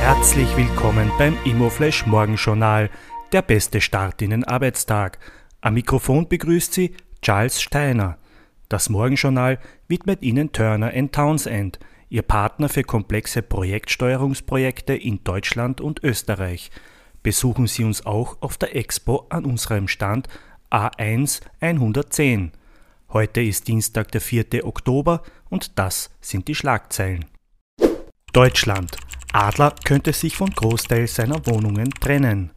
Herzlich willkommen beim Immoflash Morgenjournal, der beste Start in den Arbeitstag. Am Mikrofon begrüßt Sie Charles Steiner. Das Morgenjournal widmet Ihnen Turner Townsend, Ihr Partner für komplexe Projektsteuerungsprojekte in Deutschland und Österreich. Besuchen Sie uns auch auf der Expo an unserem Stand A1 110. Heute ist Dienstag, der 4. Oktober und das sind die Schlagzeilen. Deutschland. Adler könnte sich von Großteil seiner Wohnungen trennen.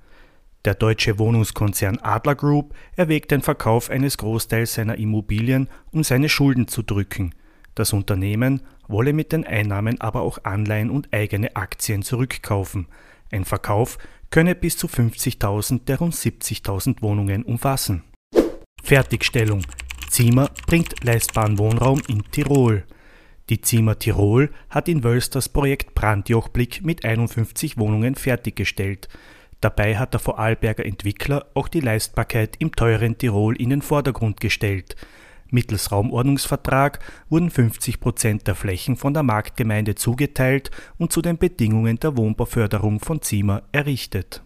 Der deutsche Wohnungskonzern Adler Group erwägt den Verkauf eines Großteils seiner Immobilien, um seine Schulden zu drücken. Das Unternehmen wolle mit den Einnahmen aber auch Anleihen und eigene Aktien zurückkaufen. Ein Verkauf könne bis zu 50.000 der rund 70.000 Wohnungen umfassen. Fertigstellung. Ziemer bringt leistbaren Wohnraum in Tirol. Die Ziemer Tirol hat in Wölst das Projekt Brandjochblick mit 51 Wohnungen fertiggestellt. Dabei hat der Vorarlberger Entwickler auch die Leistbarkeit im teuren Tirol in den Vordergrund gestellt. Mittels Raumordnungsvertrag wurden 50 Prozent der Flächen von der Marktgemeinde zugeteilt und zu den Bedingungen der Wohnbauförderung von Ziemer errichtet.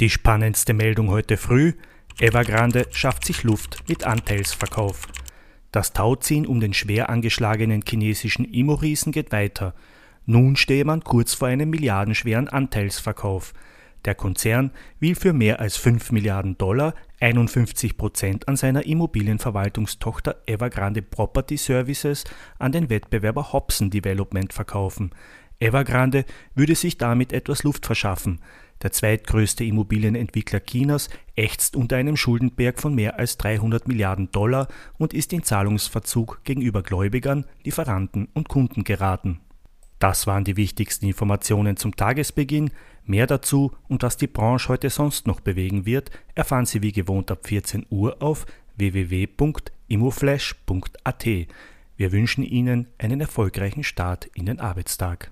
Die spannendste Meldung heute früh: Evergrande schafft sich Luft mit Anteilsverkauf. Das Tauziehen um den schwer angeschlagenen chinesischen Immo-Riesen geht weiter. Nun stehe man kurz vor einem milliardenschweren Anteilsverkauf. Der Konzern will für mehr als 5 Milliarden Dollar 51 Prozent an seiner Immobilienverwaltungstochter Evergrande Property Services an den Wettbewerber Hobson Development verkaufen. Evergrande würde sich damit etwas Luft verschaffen. Der zweitgrößte Immobilienentwickler Chinas ächzt unter einem Schuldenberg von mehr als 300 Milliarden Dollar und ist in Zahlungsverzug gegenüber Gläubigern, Lieferanten und Kunden geraten. Das waren die wichtigsten Informationen zum Tagesbeginn. Mehr dazu und was die Branche heute sonst noch bewegen wird, erfahren Sie wie gewohnt ab 14 Uhr auf www.immoflash.at. Wir wünschen Ihnen einen erfolgreichen Start in den Arbeitstag.